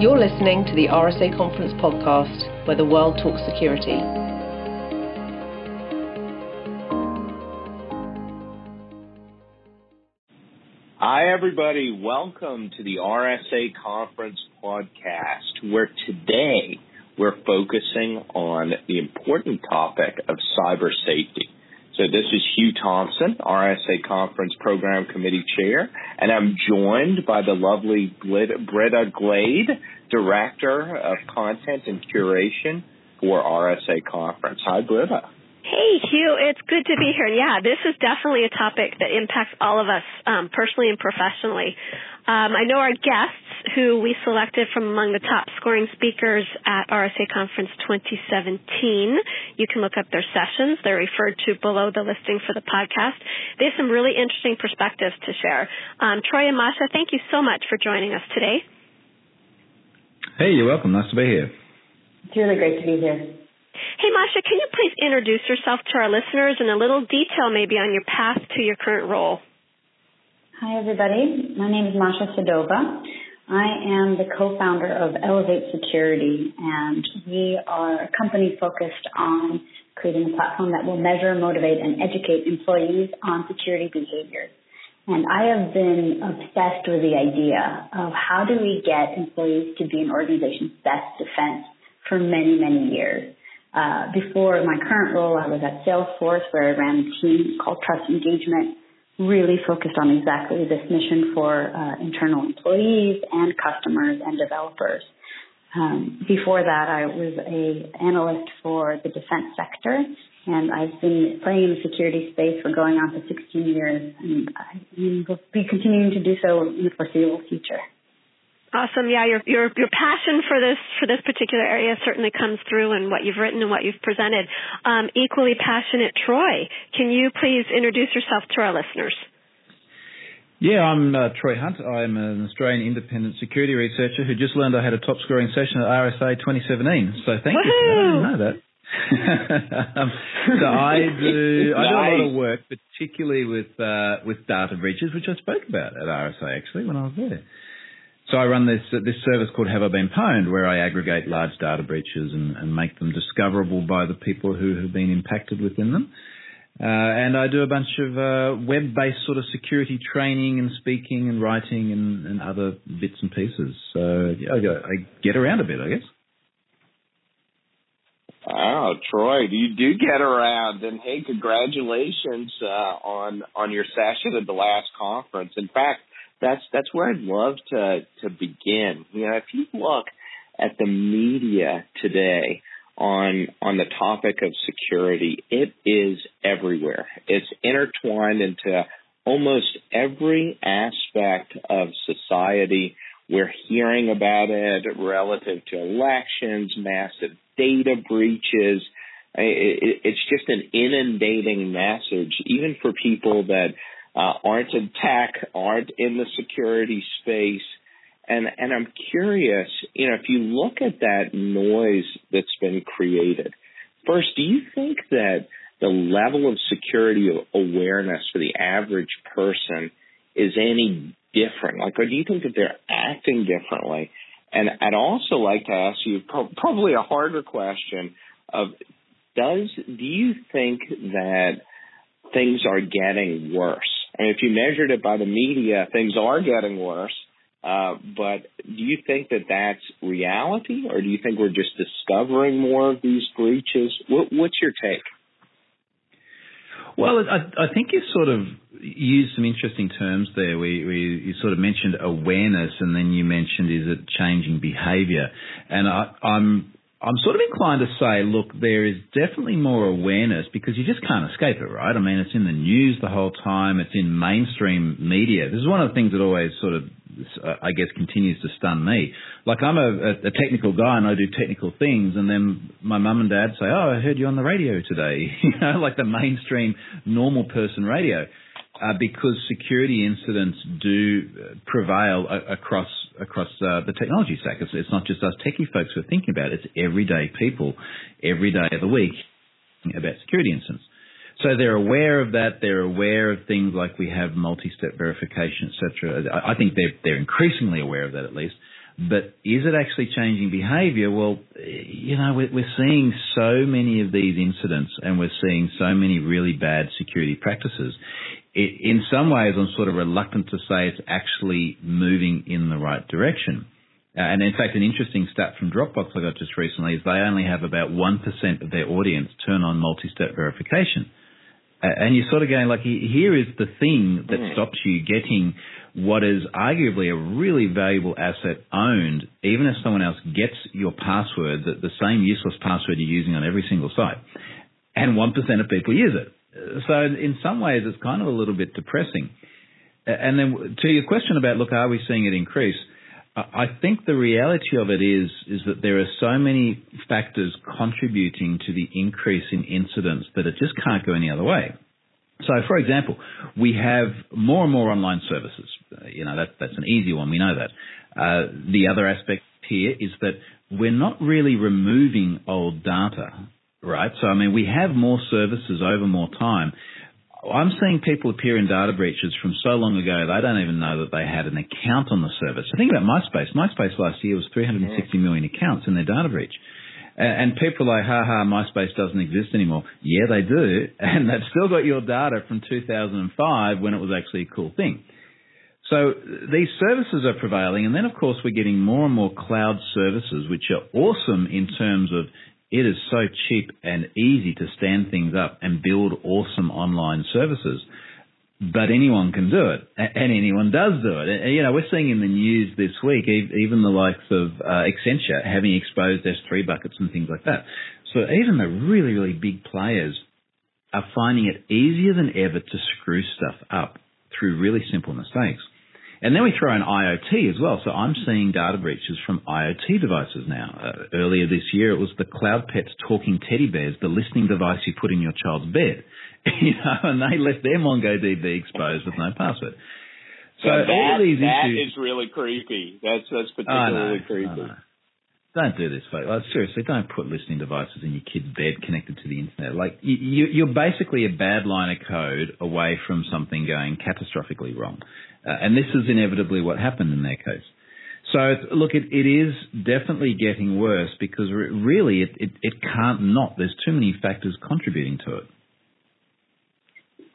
You're listening to the RSA Conference podcast, where the world talks security. Hi, everybody. Welcome to the RSA Conference podcast, where today we're focusing on the important topic of cyber safety. So this is Hugh Thompson, RSA Conference Program Committee Chair, and I'm joined by the lovely Britta Glade, Director of Content and Curation for RSA Conference. Hi, Britta. Hey, Hugh. It's good to be here. Yeah, this is definitely a topic that impacts all of us um, personally and professionally. Um, I know our guests, who we selected from among the top scoring speakers at RSA Conference 2017. You can look up their sessions. They're referred to below the listing for the podcast. They have some really interesting perspectives to share. Um, Troy and Masha, thank you so much for joining us today. Hey, you're welcome. Nice to be here. It's really great to be here. Hey, Masha, can you please introduce yourself to our listeners and a little detail maybe on your path to your current role? Hi, everybody. My name is Masha Sedova. I am the co-founder of Elevate Security, and we are a company focused on creating a platform that will measure, motivate, and educate employees on security behaviors. And I have been obsessed with the idea of how do we get employees to be an organization's best defense for many, many years. Uh, before my current role, I was at Salesforce where I ran a team called Trust Engagement really focused on exactly this mission for uh, internal employees and customers and developers. Um, before that, I was a analyst for the defense sector, and I've been playing in the security space for going on for 16 years, and I will be continuing to do so in the foreseeable future. Awesome. Yeah, your your your passion for this for this particular area certainly comes through in what you've written and what you've presented. Um, equally passionate, Troy. Can you please introduce yourself to our listeners? Yeah, I'm uh, Troy Hunt. I'm an Australian independent security researcher who just learned I had a top scoring session at RSA 2017. So thank Woo-hoo! you. I didn't know that. um, so I do I do a lot of work, particularly with uh, with data breaches, which I spoke about at RSA actually when I was there. So I run this this service called Have I Been Pwned, where I aggregate large data breaches and, and make them discoverable by the people who have been impacted within them. Uh, and I do a bunch of uh, web-based sort of security training and speaking and writing and, and other bits and pieces. So yeah, I, I get around a bit, I guess. Wow, Troy, you do get around, and hey, congratulations uh, on on your session at the last conference. In fact, that's that's where I'd love to to begin. You know, if you look at the media today on on the topic of security, it is everywhere. It's intertwined into almost every aspect of society. We're hearing about it relative to elections, massive data breaches. It's just an inundating message, even for people that uh, aren't in tech, aren't in the security space. And, and I'm curious, you know, if you look at that noise that's been created, first, do you think that the level of security awareness for the average person is any different? Like, or do you think that they're acting differently? And I'd also like to ask you probably a harder question of does do you think that things are getting worse? Mean, if you measured it by the media, things are getting worse. Uh, but do you think that that's reality, or do you think we're just discovering more of these breaches? What, what's your take? Well, I, I think you sort of used some interesting terms there. We, we you sort of mentioned awareness, and then you mentioned is it changing behaviour? And I, I'm I'm sort of inclined to say, look, there is definitely more awareness because you just can't escape it, right? I mean, it's in the news the whole time. It's in mainstream media. This is one of the things that always sort of, I guess, continues to stun me. Like I'm a, a technical guy and I do technical things, and then my mum and dad say, "Oh, I heard you on the radio today," you know, like the mainstream normal person radio uh, because security incidents do uh, prevail a- across across uh, the technology stack. It's, it's, not just us techie folks who are thinking about it. It's everyday people, every day of the week, about security incidents. So they're aware of that. They're aware of things like we have multi-step verification, etc. I I think they're they're increasingly aware of that at least. But is it actually changing behaviour? Well, you know, we're seeing so many of these incidents and we're seeing so many really bad security practices. In some ways, I'm sort of reluctant to say it's actually moving in the right direction. Uh, and in fact, an interesting stat from Dropbox I got just recently is they only have about 1% of their audience turn on multi-step verification. Uh, and you're sort of going like, here is the thing that mm. stops you getting what is arguably a really valuable asset owned, even if someone else gets your password, the, the same useless password you're using on every single site. And 1% of people use it. So in some ways, it's kind of a little bit depressing. And then to your question about, look, are we seeing it increase? I think the reality of it is is that there are so many factors contributing to the increase in incidents that it just can't go any other way. So, for example, we have more and more online services. You know, that, that's an easy one. We know that. Uh, the other aspect here is that we're not really removing old data, right? So, I mean, we have more services over more time. I'm seeing people appear in data breaches from so long ago they don't even know that they had an account on the service. So think about MySpace. MySpace last year was 360 million accounts in their data breach. And people are like, ha ha, MySpace doesn't exist anymore. Yeah, they do. And they've still got your data from 2005 when it was actually a cool thing. So these services are prevailing. And then, of course, we're getting more and more cloud services, which are awesome in terms of it is so cheap and easy to stand things up and build awesome online services but anyone can do it, and anyone does do it. And, you know, we're seeing in the news this week, even the likes of uh, Accenture having exposed S3 buckets and things like that. So even the really, really big players are finding it easier than ever to screw stuff up through really simple mistakes. And then we throw in IoT as well. So I'm seeing data breaches from IoT devices now. Uh, earlier this year, it was the Cloud Pets talking teddy bears, the listening device you put in your child's bed. you know, and they left their MongoDB exposed with no password. So that, all these that issues, is really creepy. That's that's particularly know, creepy. Don't do this, folks. Like, seriously, don't put listening devices in your kid's bed connected to the internet. Like, you, you're basically a bad line of code away from something going catastrophically wrong. Uh, and this is inevitably what happened in their case. So look, it, it is definitely getting worse because really it, it, it can't not. There's too many factors contributing to it.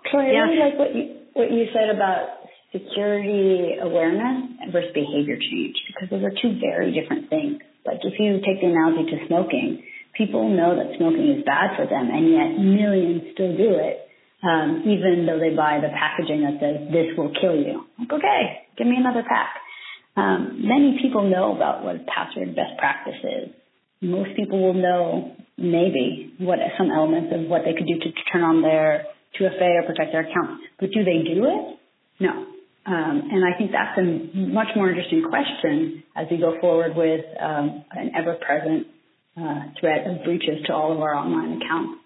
Troy, I really like what you what you said about security awareness versus behavior change because those are two very different things. Like if you take the analogy to smoking, people know that smoking is bad for them, and yet millions still do it um, even though they buy the packaging that says this will kill you. Like, okay, give me another pack. Um, many people know about what password best practice is. Most people will know maybe what some elements of what they could do to, turn on their 2FA or protect their account. But do they do it? No. Um, and I think that's a much more interesting question as we go forward with um, an ever-present uh, threat of breaches to all of our online accounts.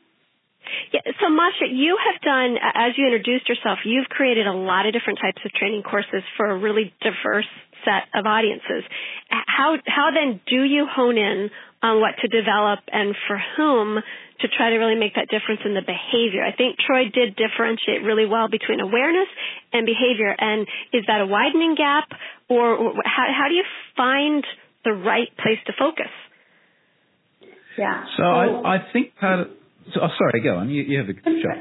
Yeah, so Masha, you have done, as you introduced yourself, you've created a lot of different types of training courses for a really diverse set of audiences. How, how then do you hone in on what to develop and for whom to try to really make that difference in the behavior? I think Troy did differentiate really well between awareness and behavior. And is that a widening gap or how, how do you find the right place to focus? Yeah. So, so I, I think part of, so, oh, sorry, go on. You, you have a good shot.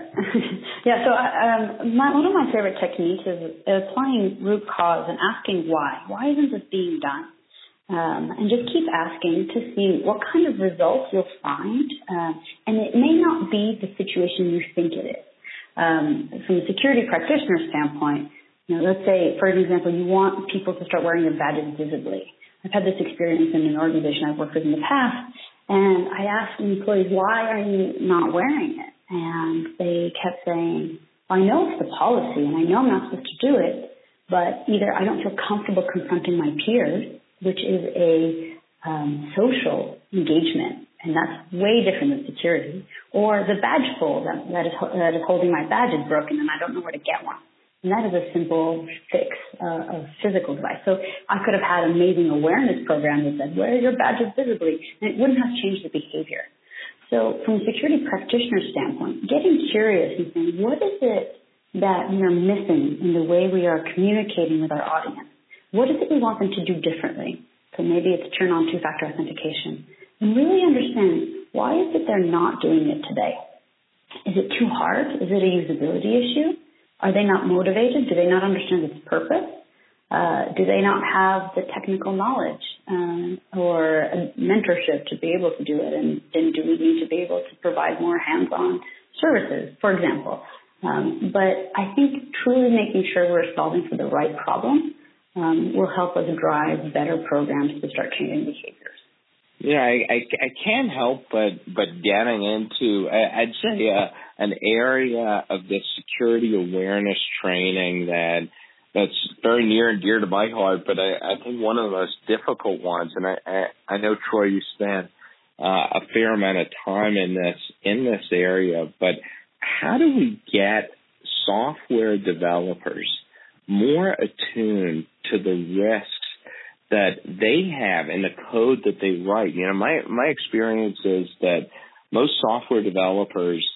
yeah, so um, my, one of my favorite techniques is applying root cause and asking why. Why isn't this being done? Um, and just keep asking to see what kind of results you'll find. Um, and it may not be the situation you think it is. Um, from a security practitioner standpoint, you know, let's say, for example, you want people to start wearing their badges visibly. I've had this experience in an organization I've worked with in the past, and I asked the employees, why are you not wearing it? And they kept saying, well, I know it's the policy and I know I'm not supposed to do it, but either I don't feel comfortable confronting my peers, which is a um, social engagement, and that's way different than security, or the badge fold that, that, is, that is holding my badge is broken and I don't know where to get one. And that is a simple fix uh, of physical device. So I could have had amazing awareness program that said, wear your badges visibly, and it wouldn't have changed the behavior. So from a security practitioner standpoint, getting curious and saying, what is it that we are missing in the way we are communicating with our audience? What is it we want them to do differently? So maybe it's turn on two-factor authentication and really understand why is it they're not doing it today? Is it too hard? Is it a usability issue? Are they not motivated? Do they not understand its purpose? Uh, do they not have the technical knowledge uh, or mentorship to be able to do it? And then do we need to be able to provide more hands-on services, for example? Um, but I think truly making sure we're solving for the right problem um, will help us drive better programs to start changing behaviors. Yeah, I, I, I can't help but but getting into I'd say uh, an area of this security awareness training that that's very near and dear to my heart, but I, I think one of the most difficult ones, and I I, I know Troy, you spent uh, a fair amount of time in this in this area, but how do we get software developers more attuned to the risks that they have in the code that they write. You know, my my experience is that most software developers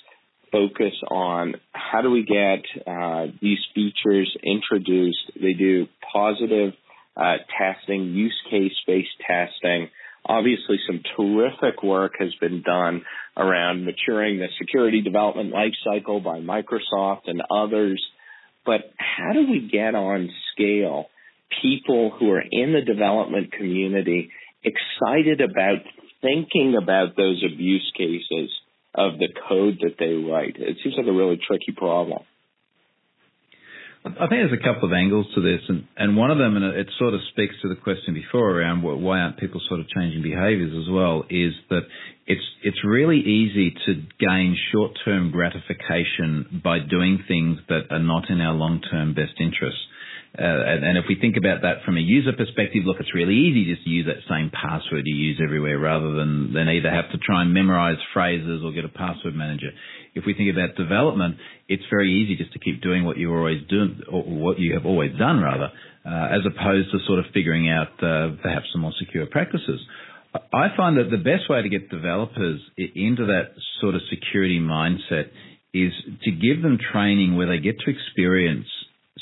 focus on how do we get uh, these features introduced. They do positive uh, testing, use case based testing. Obviously, some terrific work has been done around maturing the security development lifecycle by Microsoft and others. But how do we get on scale people who are in the development community excited about thinking about those abuse cases of the code that they write. It seems like a really tricky problem. I think there's a couple of angles to this, and, and one of them, and it sort of speaks to the question before around why aren't people sort of changing behaviours as well, is that it's it's really easy to gain short-term gratification by doing things that are not in our long-term best interests. Uh, and, and, if we think about that from a user perspective, look, it's really easy just to use that same password you use everywhere rather than, than either have to try and memorize phrases or get a password manager. If we think about development, it's very easy just to keep doing what you always do, or what you have always done rather, uh, as opposed to sort of figuring out uh, perhaps some more secure practices. I find that the best way to get developers into that sort of security mindset is to give them training where they get to experience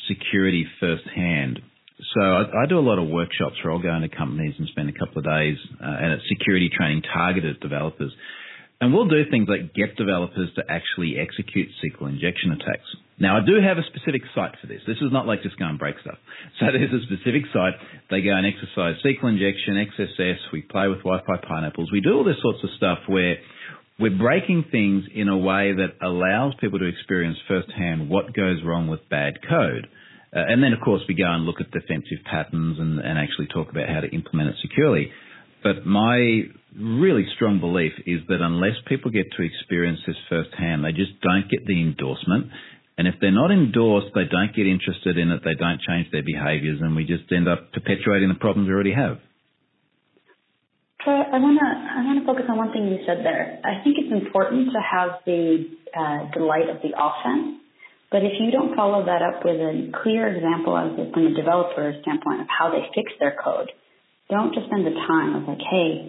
security firsthand. So I, I, do a lot of workshops where I'll go into companies and spend a couple of days, uh, and it's security training targeted at developers. And we'll do things like get developers to actually execute SQL injection attacks. Now, I do have a specific site for this. This is not like just go and break stuff. So there's a specific site. They go and exercise SQL injection, XSS. We play with Wi-Fi pineapples. We do all this sorts of stuff where we're breaking things in a way that allows people to experience firsthand what goes wrong with bad code. Uh, and then, of course, we go and look at defensive patterns and, and actually talk about how to implement it securely. But my really strong belief is that unless people get to experience this firsthand, they just don't get the endorsement. And if they're not endorsed, they don't get interested in it, they don't change their behaviors, and we just end up perpetuating the problems we already have. I want to I want to focus on one thing you said there. I think it's important to have the uh, delight of the offense, but if you don't follow that up with a clear example as from a developer standpoint of how they fix their code, don't just spend the time of like, hey,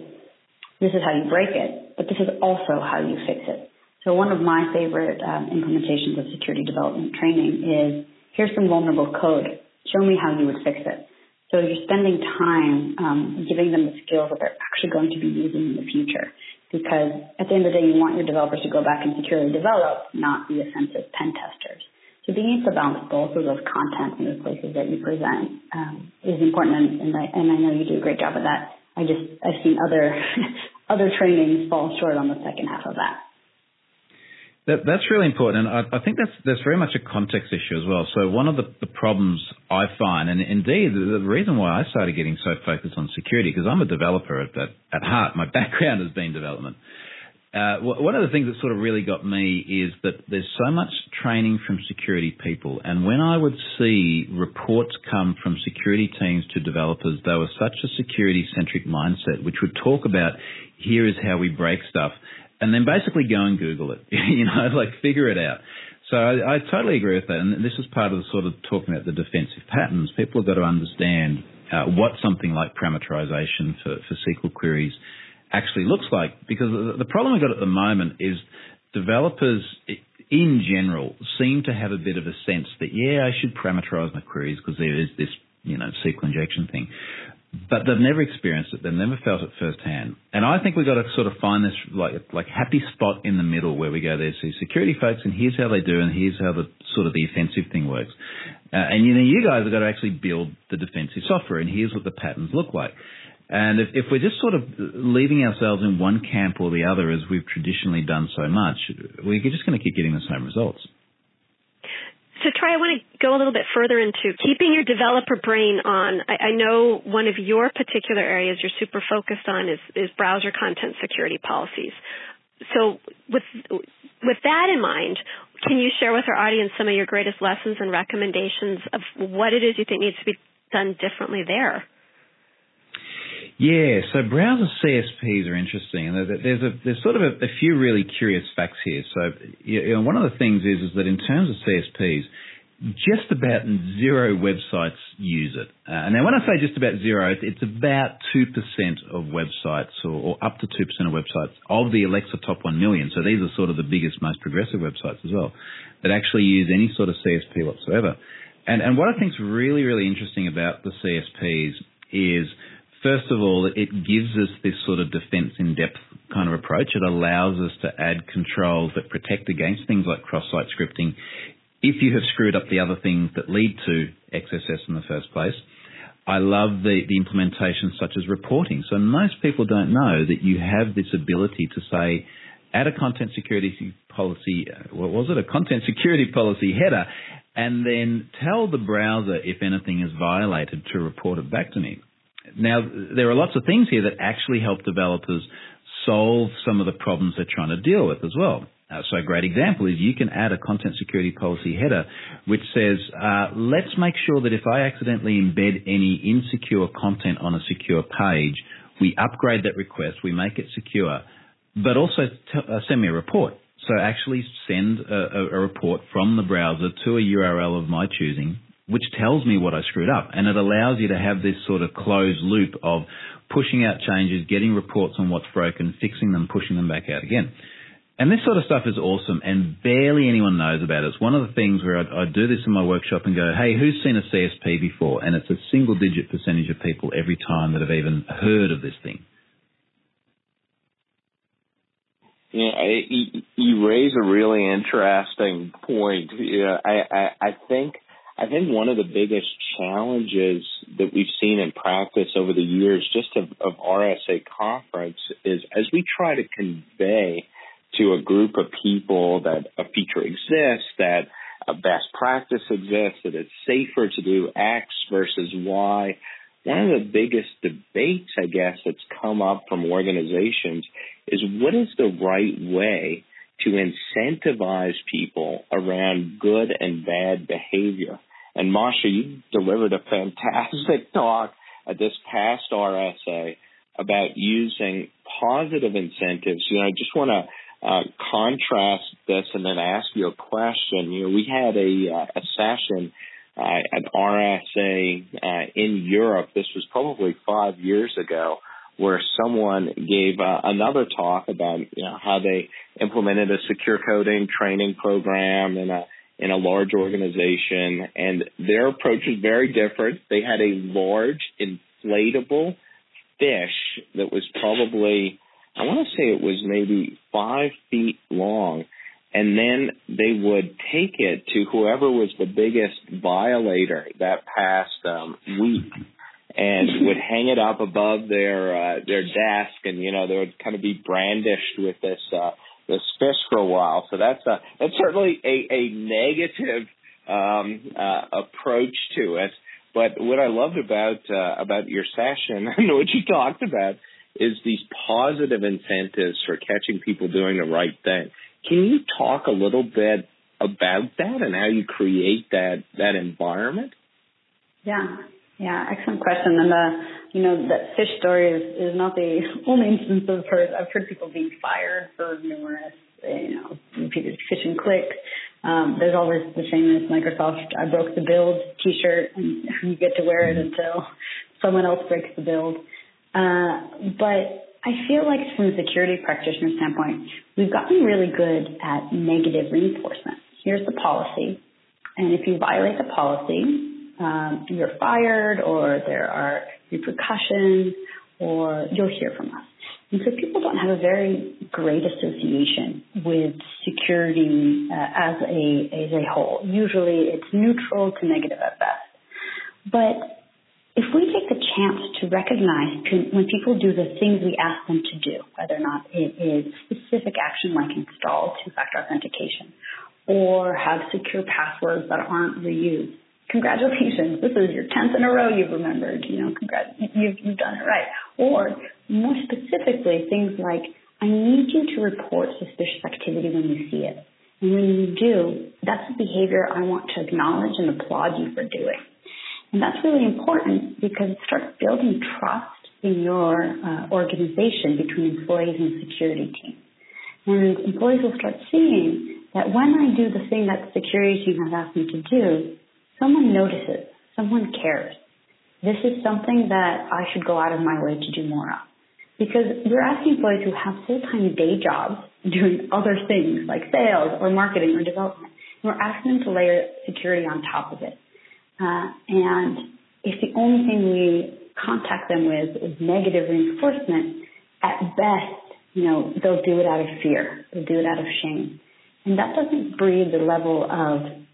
this is how you break it, but this is also how you fix it. So one of my favorite um, implementations of security development training is here's some vulnerable code. Show me how you would fix it. So you're spending time um, giving them the skills that they're actually going to be using in the future. Because at the end of the day, you want your developers to go back and securely develop, not be offensive pen testers. So being able to balance both of those content in the places that you present um, is important, and, and, I, and I know you do a great job of that. I just I've seen other other trainings fall short on the second half of that. That, that's really important, and I, I, think that's that's very much a context issue as well. So one of the, the problems I find, and indeed the, the, reason why I started getting so focused on security, because I'm a developer at, at, at heart, my background has been development. Uh, one of the things that sort of really got me is that there's so much training from security people, and when I would see reports come from security teams to developers, they were such a security-centric mindset, which would talk about here is how we break stuff and then basically go and Google it. you know, like figure it out. So I, I, totally agree with that, and this is part of the sort of talking about the defensive patterns. People have got to understand uh, what something like parameterization for, for SQL queries actually looks like, because the problem we've got at the moment is developers in general seem to have a bit of a sense that yeah, I should parameterize my queries because there is this you know SQL injection thing. But they've never experienced it. They've never felt it firsthand. And I think we've got to sort of find this like like happy spot in the middle where we go. There's these security folks, and here's how they do, and here's how the sort of the offensive thing works. Uh, and you know, you guys have got to actually build the defensive software, and here's what the patterns look like. And if, if we're just sort of leaving ourselves in one camp or the other, as we've traditionally done so much, we're just going to keep getting the same results. So, Troy, I want to go a little bit further into keeping your developer brain on. I, I know one of your particular areas you're super focused on is, is browser content security policies. So, with with that in mind, can you share with our audience some of your greatest lessons and recommendations of what it is you think needs to be done differently there? Yeah, so browser CSPs are interesting, and there's a there's sort of a, a few really curious facts here. So, you know, one of the things is is that in terms of CSPs, just about zero websites use it. Uh, now, when I say just about zero, it's about two percent of websites, or, or up to two percent of websites of the Alexa top one million. So these are sort of the biggest, most progressive websites as well that actually use any sort of CSP whatsoever. And and what I think is really really interesting about the CSPs is First of all, it gives us this sort of defense in depth kind of approach. It allows us to add controls that protect against things like cross-site scripting if you have screwed up the other things that lead to XSS in the first place. I love the, the implementation such as reporting. So most people don't know that you have this ability to say, add a content security policy, what was it, a content security policy header, and then tell the browser if anything is violated to report it back to me. Now, there are lots of things here that actually help developers solve some of the problems they're trying to deal with as well. Uh, so a great example is you can add a content security policy header which says, uh, let's make sure that if I accidentally embed any insecure content on a secure page, we upgrade that request, we make it secure, but also t- uh, send me a report. So actually send a, a, a report from the browser to a URL of my choosing which tells me what I screwed up. And it allows you to have this sort of closed loop of pushing out changes, getting reports on what's broken, fixing them, pushing them back out again. And this sort of stuff is awesome and barely anyone knows about it. It's one of the things where I, I do this in my workshop and go, hey, who's seen a CSP before? And it's a single digit percentage of people every time that have even heard of this thing. Yeah, you raise a really interesting point. Yeah, I, I, I think I think one of the biggest challenges that we've seen in practice over the years, just of, of RSA conference, is as we try to convey to a group of people that a feature exists, that a best practice exists, that it's safer to do X versus Y. One of the biggest debates, I guess, that's come up from organizations is what is the right way to incentivize people around good and bad behavior. And Masha, you delivered a fantastic talk at this past RSA about using positive incentives. You know, I just want to uh, contrast this and then ask you a question. You know, we had a, uh, a session uh, at RSA uh, in Europe. This was probably five years ago, where someone gave uh, another talk about you know how they implemented a secure coding training program in a in a large organization, and their approach was very different. They had a large inflatable fish that was probably, I want to say it was maybe five feet long, and then they would take it to whoever was the biggest violator that past um, week and would hang it up above their uh, their desk, and you know they would kind of be brandished with this uh, this fish for a while. So that's a that's certainly a a negative um, uh, approach to it. But what I loved about uh, about your session and what you talked about is these positive incentives for catching people doing the right thing. Can you talk a little bit about that and how you create that that environment? Yeah, yeah, excellent question. And uh, you know that fish story is, is not the only instance I've heard. I've heard people being fired for numerous, you know, repeated phishing clicks. Um, there's always the famous Microsoft "I broke the build" T-shirt, and you get to wear it until someone else breaks the build. Uh, but I feel like from a security practitioner standpoint, we've gotten really good at negative reinforcement. Here's the policy, and if you violate the policy, um, you're fired or there are repercussions or you'll hear from us. And so people don't have a very great association with security uh, as a as a whole. Usually it's neutral to negative at best. But if we take the chance to recognize when people do the things we ask them to do, whether or not it is specific action like install two-factor authentication or have secure passwords that aren't reused, congratulations, this is your 10th in a row you've remembered, you know, congrats, you've, you've done it right. Or more specifically, things like, I need you to report suspicious activity when you see it. And when you do, that's a behavior I want to acknowledge and applaud you for doing. And that's really important because it starts building trust in your uh, organization between employees and security team. And employees will start seeing that when I do the thing that the security team has asked me to do, someone notices, someone cares. This is something that I should go out of my way to do more of. Because we're asking employees who have full-time day jobs doing other things like sales or marketing or development. And we're asking them to layer security on top of it. Uh, and if the only thing we contact them with is negative reinforcement, at best, you know, they'll do it out of fear. They'll do it out of shame. And that doesn't breed the level of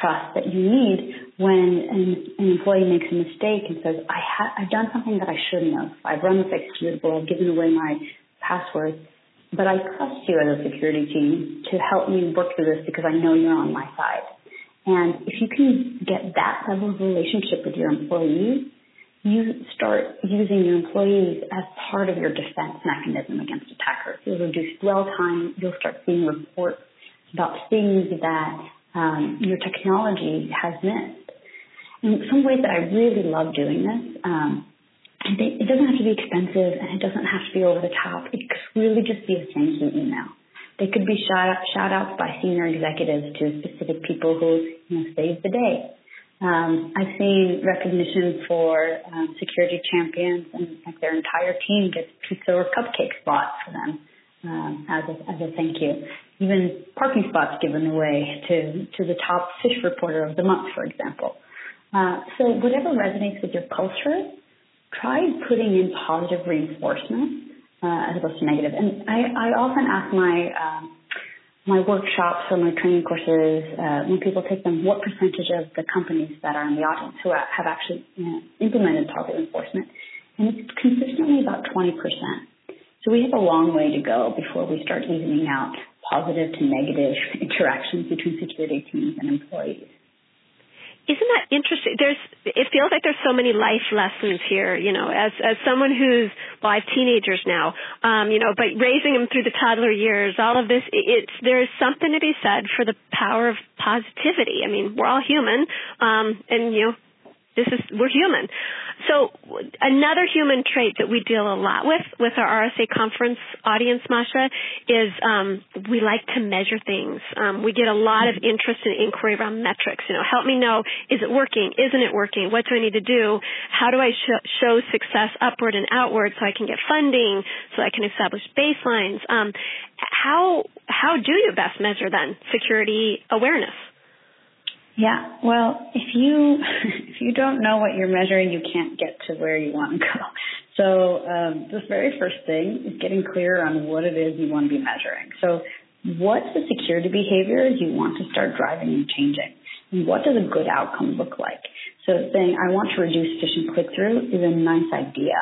trust that you need when an, an employee makes a mistake and says, I ha- I've done something that I shouldn't have. I've run this executable. I've given away my password. But I trust you as a security team to help me work through this because I know you're on my side. And if you can get that level of relationship with your employees, you start using your employees as part of your defense mechanism against attackers. You'll reduce dwell time. You'll start seeing reports about things that um, your technology has missed. And some ways that I really love doing this, um, it doesn't have to be expensive and it doesn't have to be over the top. It could really just be a thank you email. They could be shout, out, shout outs by senior executives to specific people who you know, saved the day. Um, I've seen recognition for um, security champions and like their entire team gets pizza or cupcake spots for them um, as a as a thank you. Even parking spots given away to to the top fish reporter of the month, for example. Uh, so whatever resonates with your culture, try putting in positive reinforcement uh, as opposed to negative. And I, I often ask my um, my workshops or my training courses uh, when people take them, what percentage of the companies that are in the audience who have actually you know, implemented positive reinforcement, and it's consistently about 20%. So we have a long way to go before we start evening out positive to negative interactions between security teams and employees isn't that interesting? There's, it feels like there's so many life lessons here. You know, as as someone who's, well, I have teenagers now. Um, you know, but raising them through the toddler years, all of this, it's there's something to be said for the power of positivity. I mean, we're all human, um, and you know, this is we're human. So another human trait that we deal a lot with with our RSA conference audience, Masha, is um, we like to measure things. Um, we get a lot of interest and inquiry around metrics. You know, help me know is it working? Isn't it working? What do I need to do? How do I sh- show success upward and outward so I can get funding? So I can establish baselines. Um, how how do you best measure then security awareness? Yeah, well, if you if you don't know what you're measuring, you can't get to where you want to go. So um, the very first thing is getting clear on what it is you want to be measuring. So what's the security behavior you want to start driving and changing? And what does a good outcome look like? So saying I want to reduce phishing click through is a nice idea,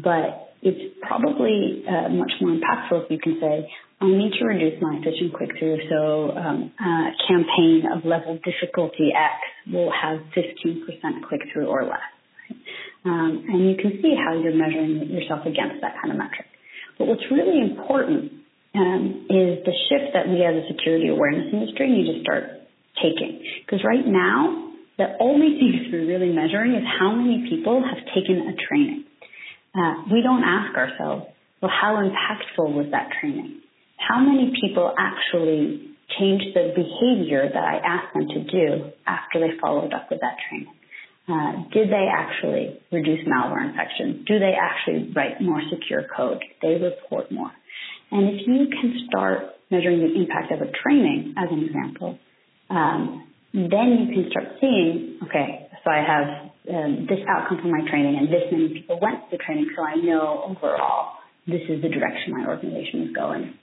but it's probably uh, much more impactful if you can say I need to reduce my phishing click-through, so um, a campaign of level difficulty X will have 15% click-through or less. Right? Um, and you can see how you're measuring yourself against that kind of metric. But what's really important um, is the shift that we as a security awareness industry need to start taking. Because right now, the only things we're really measuring is how many people have taken a training. Uh, we don't ask ourselves, well, how impactful was that training? How many people actually changed the behavior that I asked them to do after they followed up with that training? Uh, did they actually reduce malware infection? Do they actually write more secure code? They report more. And if you can start measuring the impact of a training, as an example, um, then you can start seeing, okay, So I have um, this outcome from my training, and this many people went to the training, so I know overall this is the direction my organization is going.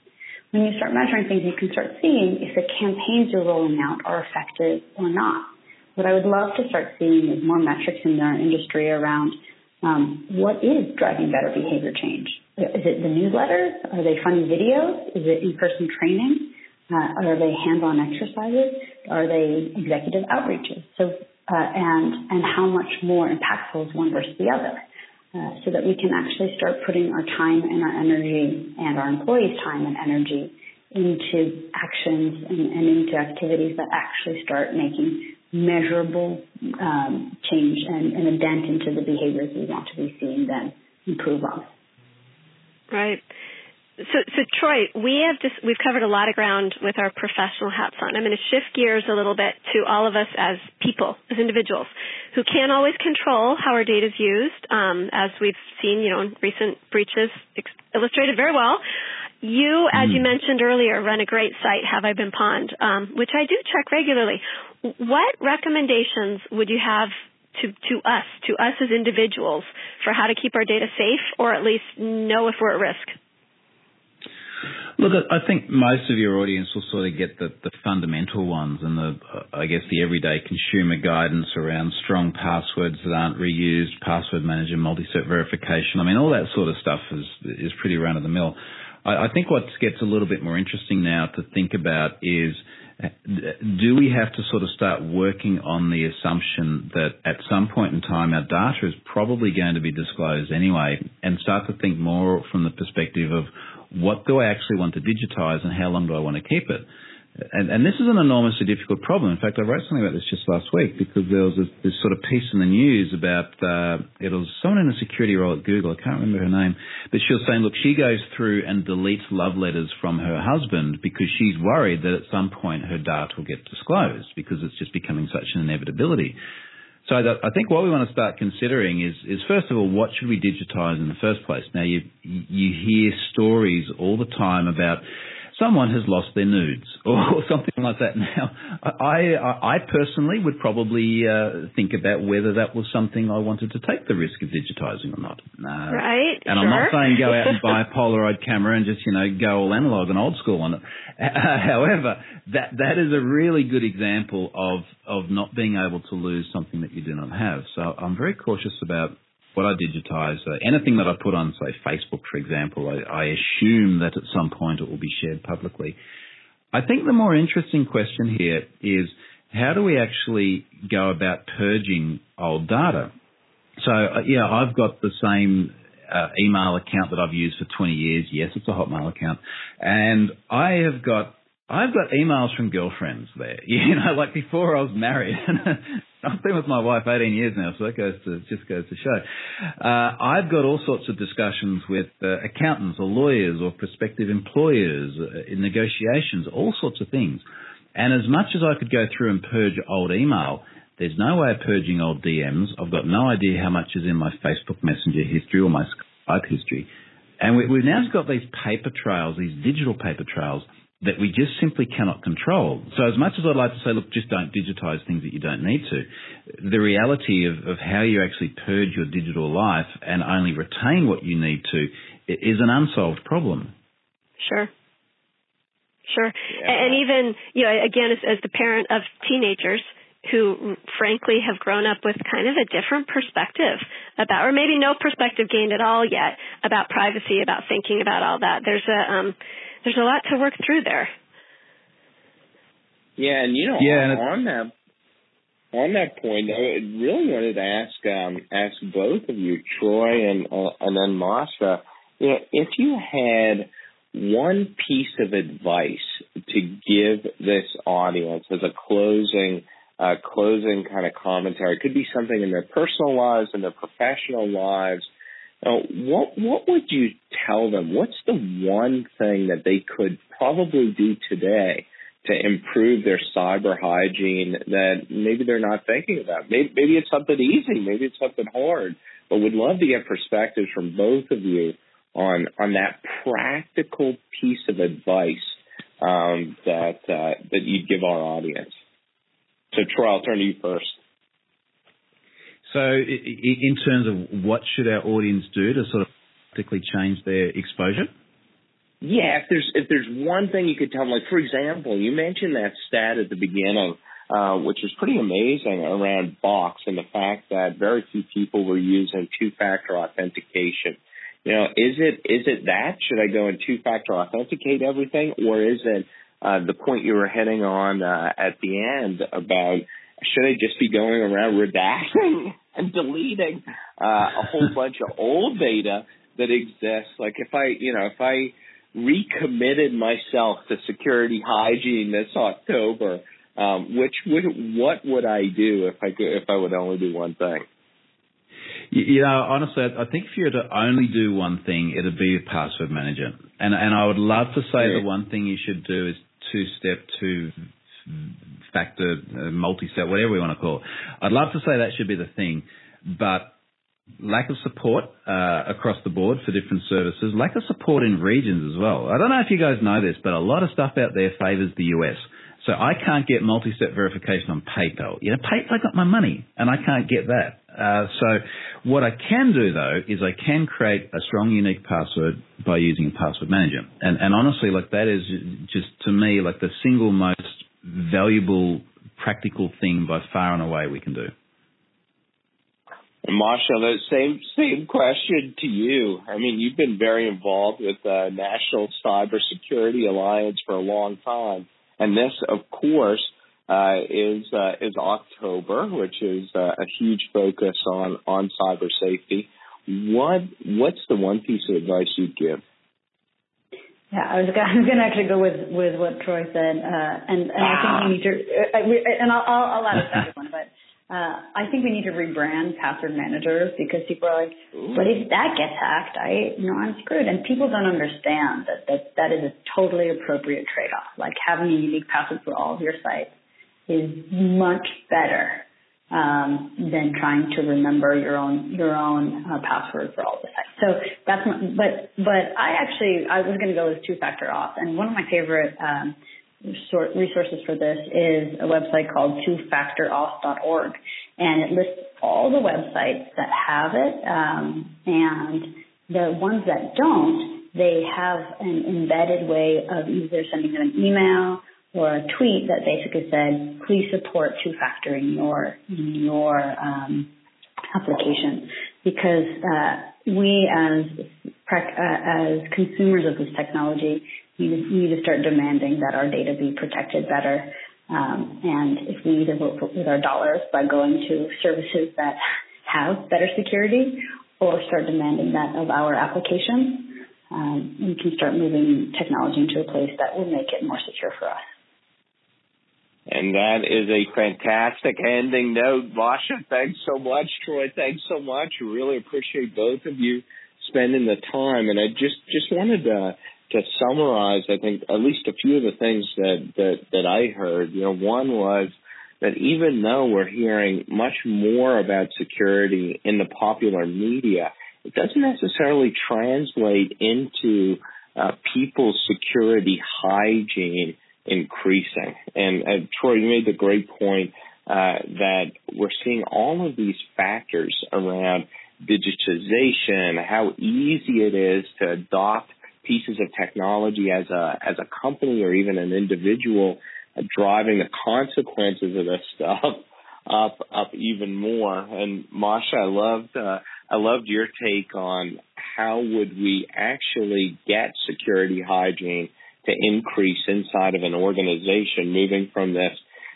When you start measuring things, you can start seeing if the campaigns you're rolling out are effective or not. What I would love to start seeing is more metrics in our industry around um, what is driving better behavior change. Is it the newsletters? Are they funny videos? Is it in-person training? Uh, are they hands-on exercises? Are they executive outreaches? So, uh, and and how much more impactful is one versus the other? Uh, so that we can actually start putting our time and our energy and our employees' time and energy into actions and, and into activities that actually start making measurable um, change and, and a dent into the behaviors we want to be seeing them improve on. Right. So, so Troy, we have just we've covered a lot of ground with our professional hats on. I'm going to shift gears a little bit to all of us as people, as individuals, who can't always control how our data is used, um, as we've seen, you know, in recent breaches ex- illustrated very well. You, as you hmm. mentioned earlier, run a great site, Have I Been Pwned, um, which I do check regularly. What recommendations would you have to, to us, to us as individuals, for how to keep our data safe, or at least know if we're at risk? Look, I think most of your audience will sort of get the, the fundamental ones and the, uh, I guess, the everyday consumer guidance around strong passwords that aren't reused, password manager, multi-cert verification. I mean, all that sort of stuff is is pretty run of the mill. I, I think what gets a little bit more interesting now to think about is do we have to sort of start working on the assumption that at some point in time our data is probably going to be disclosed anyway and start to think more from the perspective of what do I actually want to digitize and how long do I want to keep it? And, and, this is an enormously difficult problem. In fact, I wrote something about this just last week because there was this, this sort of piece in the news about uh, it was someone in a security role at Google. I can't remember her name, but she was saying, look, she goes through and deletes love letters from her husband because she's worried that at some point her data will get disclosed because it's just becoming such an inevitability. So I think what we want to start considering is, is first of all, what should we digitize in the first place? Now you you hear stories all the time about someone has lost their nudes or something like that. Now, I, I, I personally would probably uh, think about whether that was something I wanted to take the risk of digitizing or not. Uh, right. And sure. I'm not saying go out and buy a Polaroid camera and just you know go all analog and old school on it. however, that that is a really good example of of not being able to lose something that you do not have. So I'm very cautious about what I digitize, uh, anything that I put on, say, Facebook, for example, I, I assume that at some point it will be shared publicly. I think the more interesting question here is how do we actually go about purging old data? So, uh, yeah, I've got the same uh, email account that I've used for 20 years. Yes, it's a Hotmail account. And I have got I've got emails from girlfriends there. You know, like before I was married. I've been with my wife 18 years now, so that goes to just goes to show. Uh, I've got all sorts of discussions with uh, accountants or lawyers or prospective employers uh, in negotiations, all sorts of things. And as much as I could go through and purge old email, there's no way of purging old DMs. I've got no idea how much is in my Facebook Messenger history or my Skype history. And we, we've now got these paper trails, these digital paper trails that we just simply cannot control. So as much as I'd like to say, look, just don't digitize things that you don't need to, the reality of, of how you actually purge your digital life and only retain what you need to is an unsolved problem. Sure. Sure. Yeah. And even, you know, again, as, as the parent of teenagers, who frankly have grown up with kind of a different perspective about, or maybe no perspective gained at all yet about privacy, about thinking about all that. There's a, um, there's a lot to work through there. Yeah, and you know, yeah, on, on that on that point, I really wanted to ask um, ask both of you, Troy and uh, and then Masha, you know, if you had one piece of advice to give this audience as a closing uh, closing kind of commentary, it could be something in their personal lives and their professional lives uh, what what would you tell them? What's the one thing that they could probably do today to improve their cyber hygiene that maybe they're not thinking about? Maybe, maybe it's something easy, maybe it's something hard, but would love to get perspectives from both of you on on that practical piece of advice um, that uh, that you'd give our audience. So, Troy, I'll turn to you first. So, in terms of what should our audience do to sort of practically change their exposure? Yeah, if there's if there's one thing you could tell them, like for example, you mentioned that stat at the beginning, uh, which was pretty amazing around Box and the fact that very few people were using two-factor authentication. You know, is it is it that should I go and two-factor authenticate everything, or is it uh, the point you were heading on uh, at the end about should I just be going around redacting and deleting uh, a whole bunch of old data that exists? Like if I, you know, if I recommitted myself to security hygiene this October, um, which would what would I do if I could if I would only do one thing? You know, honestly, I think if you were to only do one thing, it'd be a password manager. And and I would love to say yeah. the one thing you should do is two step, two factor, uh, multi step, whatever we want to call it. I'd love to say that should be the thing, but lack of support uh, across the board for different services, lack of support in regions as well. I don't know if you guys know this, but a lot of stuff out there favors the US. So I can't get multi-step verification on PayPal. You know, PayPal got my money, and I can't get that. Uh, so what I can do though is I can create a strong, unique password by using a password manager. And, and honestly, like that is just to me like the single most valuable, practical thing by far and away we can do. The same same question to you. I mean, you've been very involved with the National Cybersecurity Alliance for a long time, and this, of course, uh, is uh, is October, which is uh, a huge focus on on cyber safety. What what's the one piece of advice you'd give? Yeah, I was, I was going to actually go with with what Troy said, uh, and and I think we need to, uh, and I'll I'll, I'll add a second one, but uh, I think we need to rebrand password managers because people are like, but if that gets hacked, I, you know, I'm screwed. And people don't understand that that, that is a totally appropriate trade-off. Like having a unique password for all of your sites is much better um, than trying to remember your own your own uh, password for all the sites. So that's my, but but I actually I was going to go with two-factor auth, and one of my favorite um, resources for this is a website called twofactorauth.org, and it lists all the websites that have it, um, and the ones that don't, they have an embedded way of either sending them an email or a tweet that basically said, "Please support two-factor in your in your um, application," because uh, we as uh, as consumers of this technology need to start demanding that our data be protected better. Um, and if we either vote with our dollars by going to services that have better security or start demanding that of our applications, um, we can start moving technology into a place that will make it more secure for us. And that is a fantastic ending note. Masha, thanks so much. Troy, thanks so much. Really appreciate both of you spending the time. And I just, just wanted to to summarize, I think at least a few of the things that that that I heard. You know, one was that even though we're hearing much more about security in the popular media, it doesn't necessarily translate into uh, people's security hygiene increasing. And uh, Troy, you made the great point uh, that we're seeing all of these factors around digitization, how easy it is to adopt pieces of technology as a as a company or even an individual uh, driving the consequences of this stuff up up even more. And Masha, I loved uh, I loved your take on how would we actually get security hygiene to increase inside of an organization, moving from this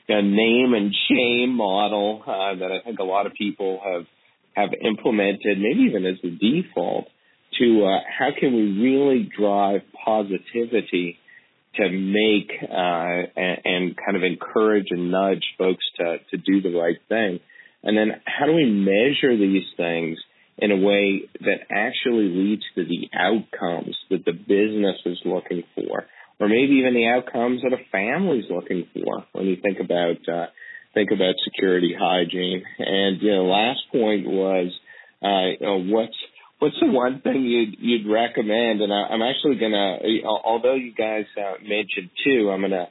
name and shame model uh, that I think a lot of people have have implemented, maybe even as the default, to uh, how can we really drive positivity to make uh, and, and, kind of encourage and nudge folks to, to do the right thing. And then how do we measure these things in a way that actually leads to the outcomes that the business is looking for, or maybe even the outcomes that a family's looking for when you think about uh, think about security hygiene. And you know, last point was uh, you know, what's What's the one thing you'd you'd recommend? And I, am actually gonna, although you guys uh, mentioned two, I'm gonna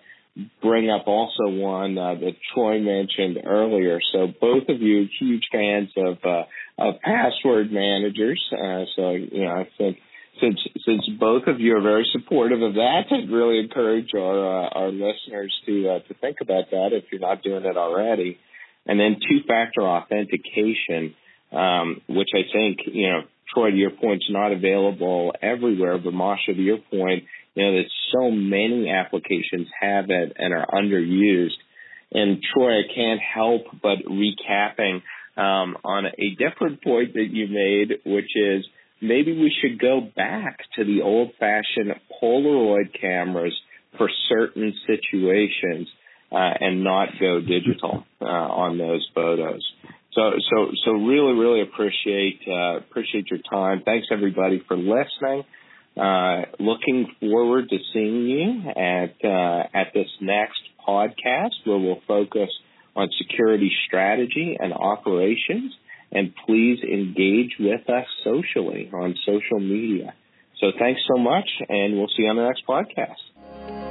bring up also one uh, that Troy mentioned earlier. So both of you huge fans of uh, of password managers. Uh, so you know, I think since since both of you are very supportive of that, I'd really encourage our uh, our listeners to uh, to think about that if you're not doing it already. And then two factor authentication, um, which I think you know, Troy, to your point, is not available everywhere, but Masha, to your point, you know, that so many applications have it and are underused. And Troy, I can't help but recapping um, on a different point that you made, which is maybe we should go back to the old fashioned Polaroid cameras for certain situations uh, and not go digital uh, on those photos. So, so, so really, really appreciate uh, appreciate your time. Thanks everybody for listening. Uh, looking forward to seeing you at uh, at this next podcast where we'll focus on security strategy and operations. And please engage with us socially on social media. So thanks so much, and we'll see you on the next podcast.